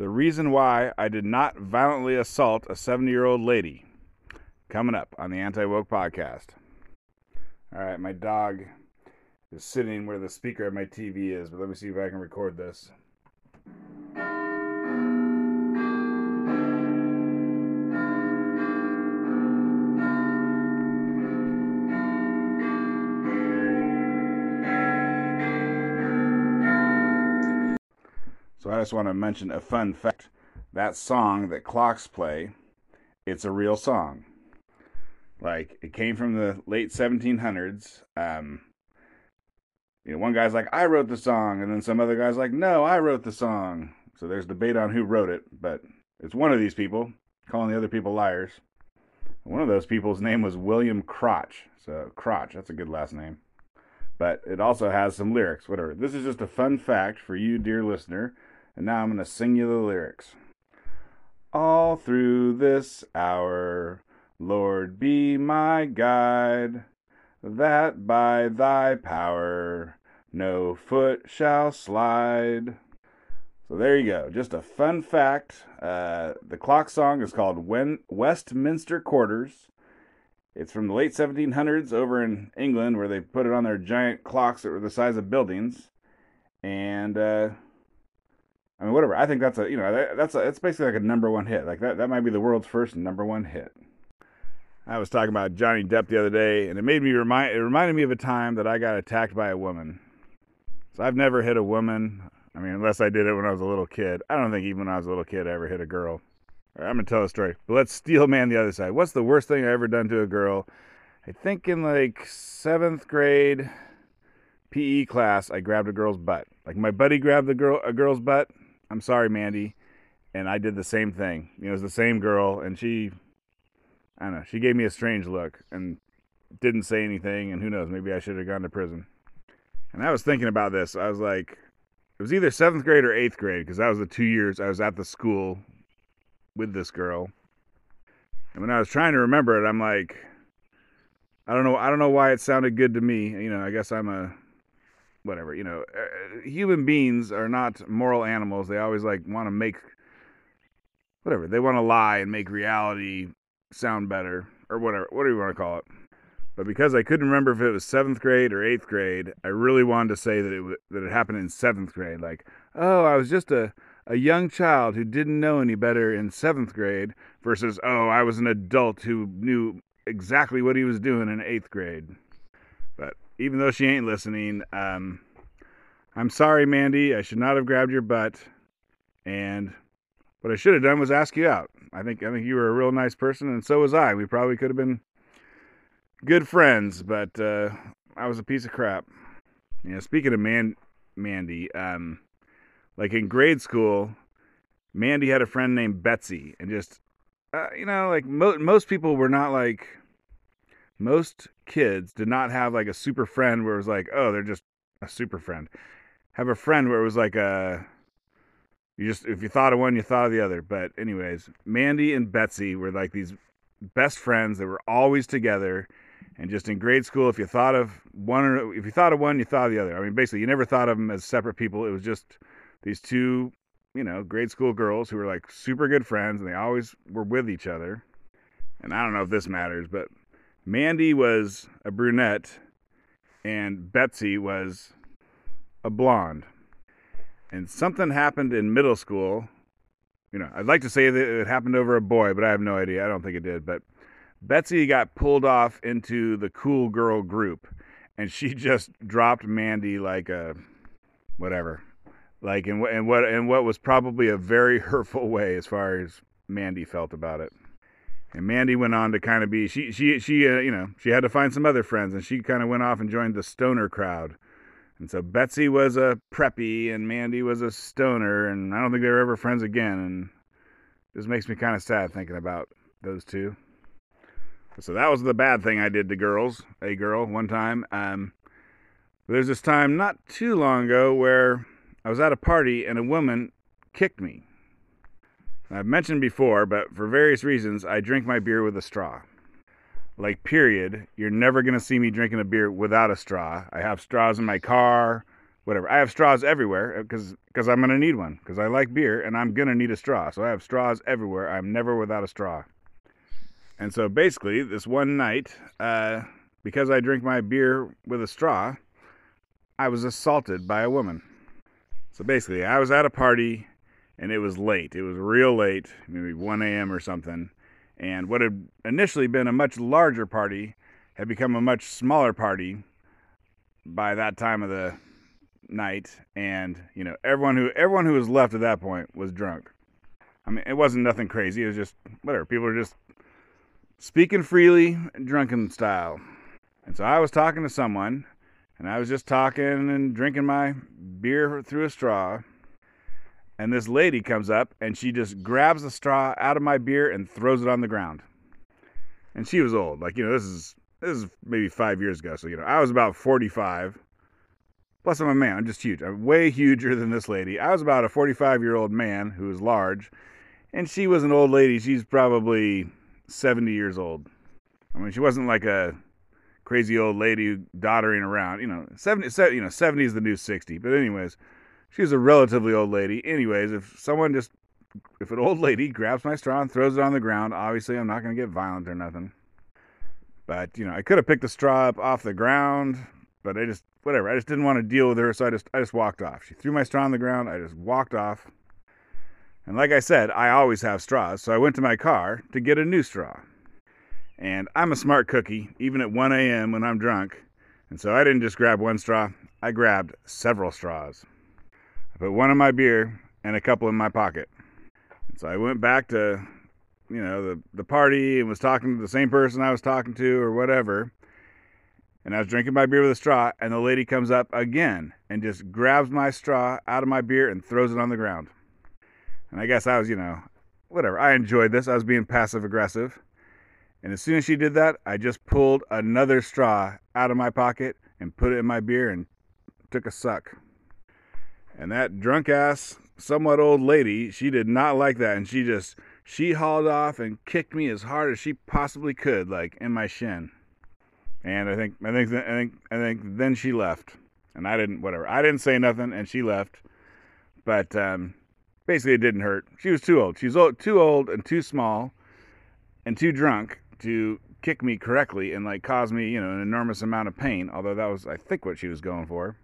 The reason why I did not violently assault a 70 year old lady. Coming up on the Anti Woke Podcast. All right, my dog is sitting where the speaker of my TV is, but let me see if I can record this. I just want to mention a fun fact. That song that clocks play, it's a real song. Like it came from the late 1700s. Um, you know, one guy's like, "I wrote the song," and then some other guy's like, "No, I wrote the song." So there's debate on who wrote it, but it's one of these people calling the other people liars. One of those people's name was William Crotch. So Crotch, that's a good last name. But it also has some lyrics, whatever. This is just a fun fact for you, dear listener. And now I'm going to sing you the lyrics. All through this hour, Lord, be my guide, that by thy power no foot shall slide. So there you go. Just a fun fact. Uh, the clock song is called Westminster Quarters. It's from the late 1700s over in England, where they put it on their giant clocks that were the size of buildings. And uh, I mean, whatever. I think that's a you know that's a, it's basically like a number one hit. Like that that might be the world's first number one hit. I was talking about Johnny Depp the other day, and it made me remind it reminded me of a time that I got attacked by a woman. So I've never hit a woman. I mean, unless I did it when I was a little kid. I don't think even when I was a little kid I ever hit a girl. I'm gonna tell a story, but let's steel man the other side. What's the worst thing I ever done to a girl? I think in like seventh grade PE class, I grabbed a girl's butt. Like my buddy grabbed the girl a girl's butt I'm sorry, Mandy. And I did the same thing. You know, it was the same girl, and she, I don't know, she gave me a strange look and didn't say anything. And who knows, maybe I should have gone to prison. And I was thinking about this. I was like, it was either seventh grade or eighth grade because that was the two years I was at the school with this girl. And when I was trying to remember it, I'm like, I don't know. I don't know why it sounded good to me. You know, I guess I'm a whatever you know uh, human beings are not moral animals. They always like want to make whatever they want to lie and make reality sound better or whatever what do you want to call it. But because i couldn't remember if it was seventh grade or eighth grade i really wanted to say that it that it happened in seventh grade like oh i was just a a young child who didn't know any better in seventh grade versus oh i was an adult who knew exactly what he was doing in eighth grade. But even though she ain't listening, um, I'm sorry, Mandy. I should not have grabbed your butt. And what I should have done was ask you out. I think I think you were a real nice person, and so was I. We probably could have been good friends, but uh, I was a piece of crap. Know, speaking of Man Mandy, um, like in grade school, Mandy had a friend named Betsy, and just uh, you know, like mo- most people were not like most kids did not have like a super friend where it was like, oh, they're just a super friend. Have a friend where it was like a you just if you thought of one, you thought of the other. But anyways, Mandy and Betsy were like these best friends that were always together. And just in grade school, if you thought of one or if you thought of one, you thought of the other. I mean, basically, you never thought of them as separate people. It was just these two, you know, grade school girls who were like super good friends, and they always were with each other. And I don't know if this matters, but Mandy was a brunette and Betsy was a blonde. And something happened in middle school. You know, I'd like to say that it happened over a boy, but I have no idea. I don't think it did. But Betsy got pulled off into the cool girl group, and she just dropped Mandy like a whatever, like in, what in what in what was probably a very hurtful way as far as Mandy felt about it. And Mandy went on to kind of be she she she uh, you know she had to find some other friends, and she kind of went off and joined the stoner crowd. And so Betsy was a preppy, and Mandy was a stoner, and I don't think they were ever friends again. And this makes me kind of sad thinking about those two. So that was the bad thing I did to girls, a girl one time. Um, there's this time not too long ago where I was at a party and a woman kicked me. I've mentioned before, but for various reasons, I drink my beer with a straw. Like, period. You're never going to see me drinking a beer without a straw. I have straws in my car. whatever. I have straws everywhere because because I'm gonna need one because I like beer and I'm gonna need a straw. So I have straws everywhere. I'm never without a straw. And so basically, this one night, uh, because I drink my beer with a straw, I was assaulted by a woman. So basically, I was at a party and it was late. It was real late, maybe 1 a.m. or something. And what had initially been a much larger party had become a much smaller party by that time of the night. And you know, everyone who everyone who was left at that point was drunk. I mean, it wasn't nothing crazy. It was just whatever. People were just speaking freely, drunken style. And so I was talking to someone, and I was just talking and drinking my beer through a straw. And this lady comes up and she just grabs the straw out of my beer and throws it on the ground. And she was old. Like, you know, this is this is maybe five years ago. So, you know, I was about 45. Plus, I'm a man. I'm just huge. I'm way huger than this lady. I was about a 45 year old man who was large. And she was an old lady. She's probably 70 years old. I mean, she wasn't like a crazy old lady doddering around. You know, 70, you know, 70 is the new 60. But anyways, she was a relatively old lady. Anyways, if someone just, if an old lady grabs my straw and throws it on the ground, obviously I'm not going to get violent or nothing. But, you know, I could have picked the straw up off the ground, but I just, whatever. I just didn't want to deal with her, so I just, I just walked off. She threw my straw on the ground. I just walked off. And like I said, I always have straws, so I went to my car to get a new straw. And I'm a smart cookie, even at 1 a.m. when I'm drunk. And so I didn't just grab one straw, I grabbed several straws. Put one in my beer and a couple in my pocket. So I went back to, you know, the, the party and was talking to the same person I was talking to or whatever. And I was drinking my beer with a straw, and the lady comes up again and just grabs my straw out of my beer and throws it on the ground. And I guess I was, you know, whatever. I enjoyed this. I was being passive aggressive. And as soon as she did that, I just pulled another straw out of my pocket and put it in my beer and took a suck. And that drunk ass, somewhat old lady, she did not like that. And she just, she hauled off and kicked me as hard as she possibly could, like in my shin. And I think, I think, I think, I think then she left. And I didn't, whatever. I didn't say nothing and she left. But, um, basically it didn't hurt. She was too old. She was old, too old and too small and too drunk to kick me correctly and like cause me, you know, an enormous amount of pain. Although that was, I think, what she was going for.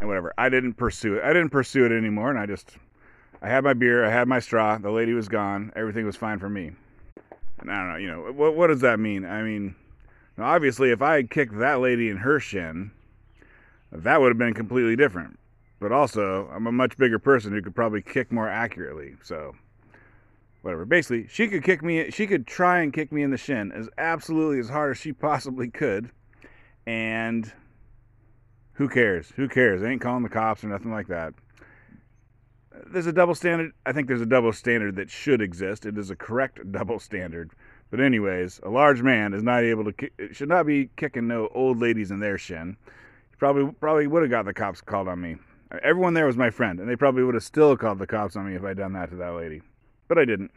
And whatever. I didn't pursue it. I didn't pursue it anymore. And I just, I had my beer. I had my straw. The lady was gone. Everything was fine for me. And I don't know, you know, what, what does that mean? I mean, obviously, if I had kicked that lady in her shin, that would have been completely different. But also, I'm a much bigger person who could probably kick more accurately. So, whatever. Basically, she could kick me. She could try and kick me in the shin as absolutely as hard as she possibly could. And who cares? Who cares? They ain't calling the cops or nothing like that. There's a double standard. I think there's a double standard that should exist. It is a correct double standard. But anyways, a large man is not able to should not be kicking no old ladies in their shin. He Probably probably would have got the cops called on me. Everyone there was my friend, and they probably would have still called the cops on me if I'd done that to that lady. But I didn't.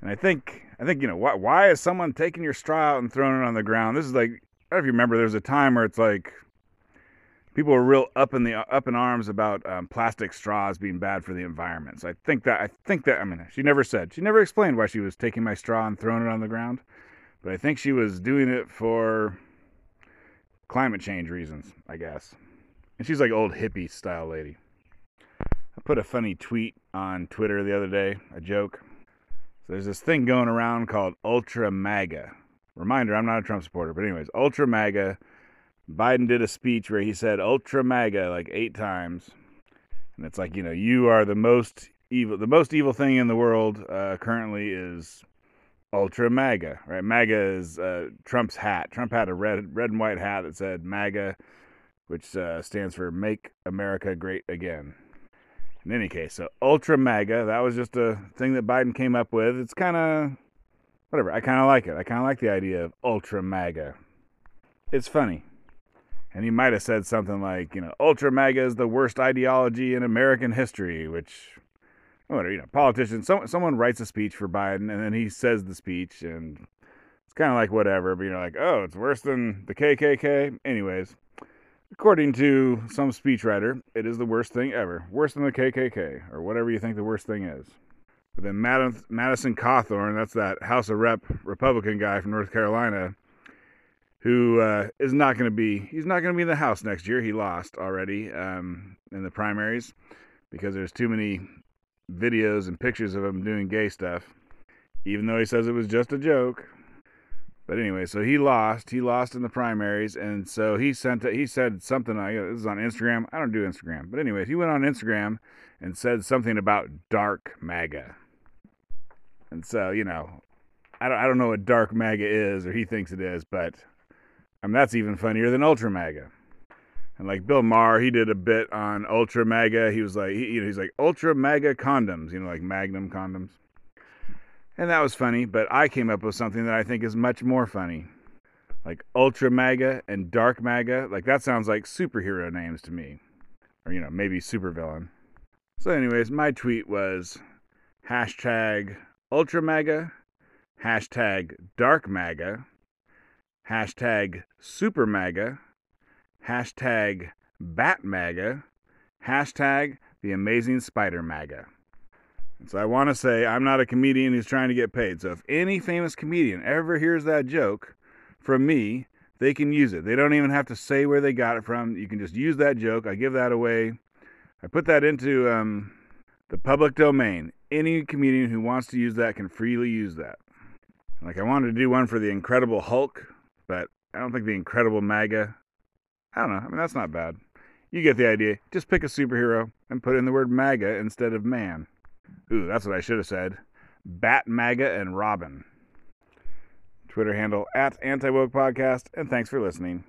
And I think, I think, you know, why, why is someone taking your straw out and throwing it on the ground? This is like, I don't know if you remember, there's a time where it's like, people were real up in the up in arms about um, plastic straws being bad for the environment. So I think that I think that I mean she never said she never explained why she was taking my straw and throwing it on the ground, but I think she was doing it for climate change reasons, I guess. And she's like old hippie style lady. I put a funny tweet on Twitter the other day, a joke. So there's this thing going around called Ultra MAGA. Reminder, I'm not a Trump supporter, but anyways, Ultra MAGA. Biden did a speech where he said Ultra MAGA like eight times. And it's like, you know, you are the most evil, the most evil thing in the world uh, currently is Ultra MAGA, right? MAGA is uh, Trump's hat. Trump had a red, red and white hat that said MAGA which uh, stands for Make America Great Again. In any case, so Ultra MAGA, that was just a thing that Biden came up with. It's kind of, whatever, I kind of like it. I kind of like the idea of Ultra MAGA. It's funny. And he might have said something like, you know, Ultra MAGA is the worst ideology in American history, which, whatever, you know, politicians, some, someone writes a speech for Biden and then he says the speech and it's kind of like whatever, but you're like, oh, it's worse than the KKK. Anyways, According to some speechwriter, it is the worst thing ever. Worse than the KKK, or whatever you think the worst thing is. But then Madison Cawthorn, that's that House of Rep Republican guy from North Carolina, who uh, is not going to be, he's not going to be in the House next year. He lost already um, in the primaries because there's too many videos and pictures of him doing gay stuff, even though he says it was just a joke. But anyway, so he lost. He lost in the primaries, and so he sent. He said something. This is on Instagram. I don't do Instagram, but anyways, he went on Instagram and said something about dark MAGA. And so you know, I don't. I don't know what dark MAGA is, or he thinks it is, but Mean that's even funnier than ultra MAGA. And like Bill Maher, he did a bit on ultra MAGA. He was like, he, you know, he's like ultra MAGA condoms, you know, like Magnum condoms. And that was funny, but I came up with something that I think is much more funny. Like Ultra MAGA and Dark MAGA. Like that sounds like superhero names to me. Or, you know, maybe supervillain. So, anyways, my tweet was hashtag Ultra MAGA, hashtag Dark MAGA, hashtag Super MAGA, hashtag Bat MAGA, hashtag The Amazing Spider MAGA. So I want to say I'm not a comedian who's trying to get paid. So if any famous comedian ever hears that joke from me, they can use it. They don't even have to say where they got it from. You can just use that joke. I give that away. I put that into um, the public domain. Any comedian who wants to use that can freely use that. Like I wanted to do one for the Incredible Hulk, but I don't think the Incredible MAGA. I don't know. I mean that's not bad. You get the idea. Just pick a superhero and put in the word MAGA instead of man. Ooh, that's what I should have said. Bat MAGA and Robin. Twitter handle at Anti Woke Podcast, and thanks for listening.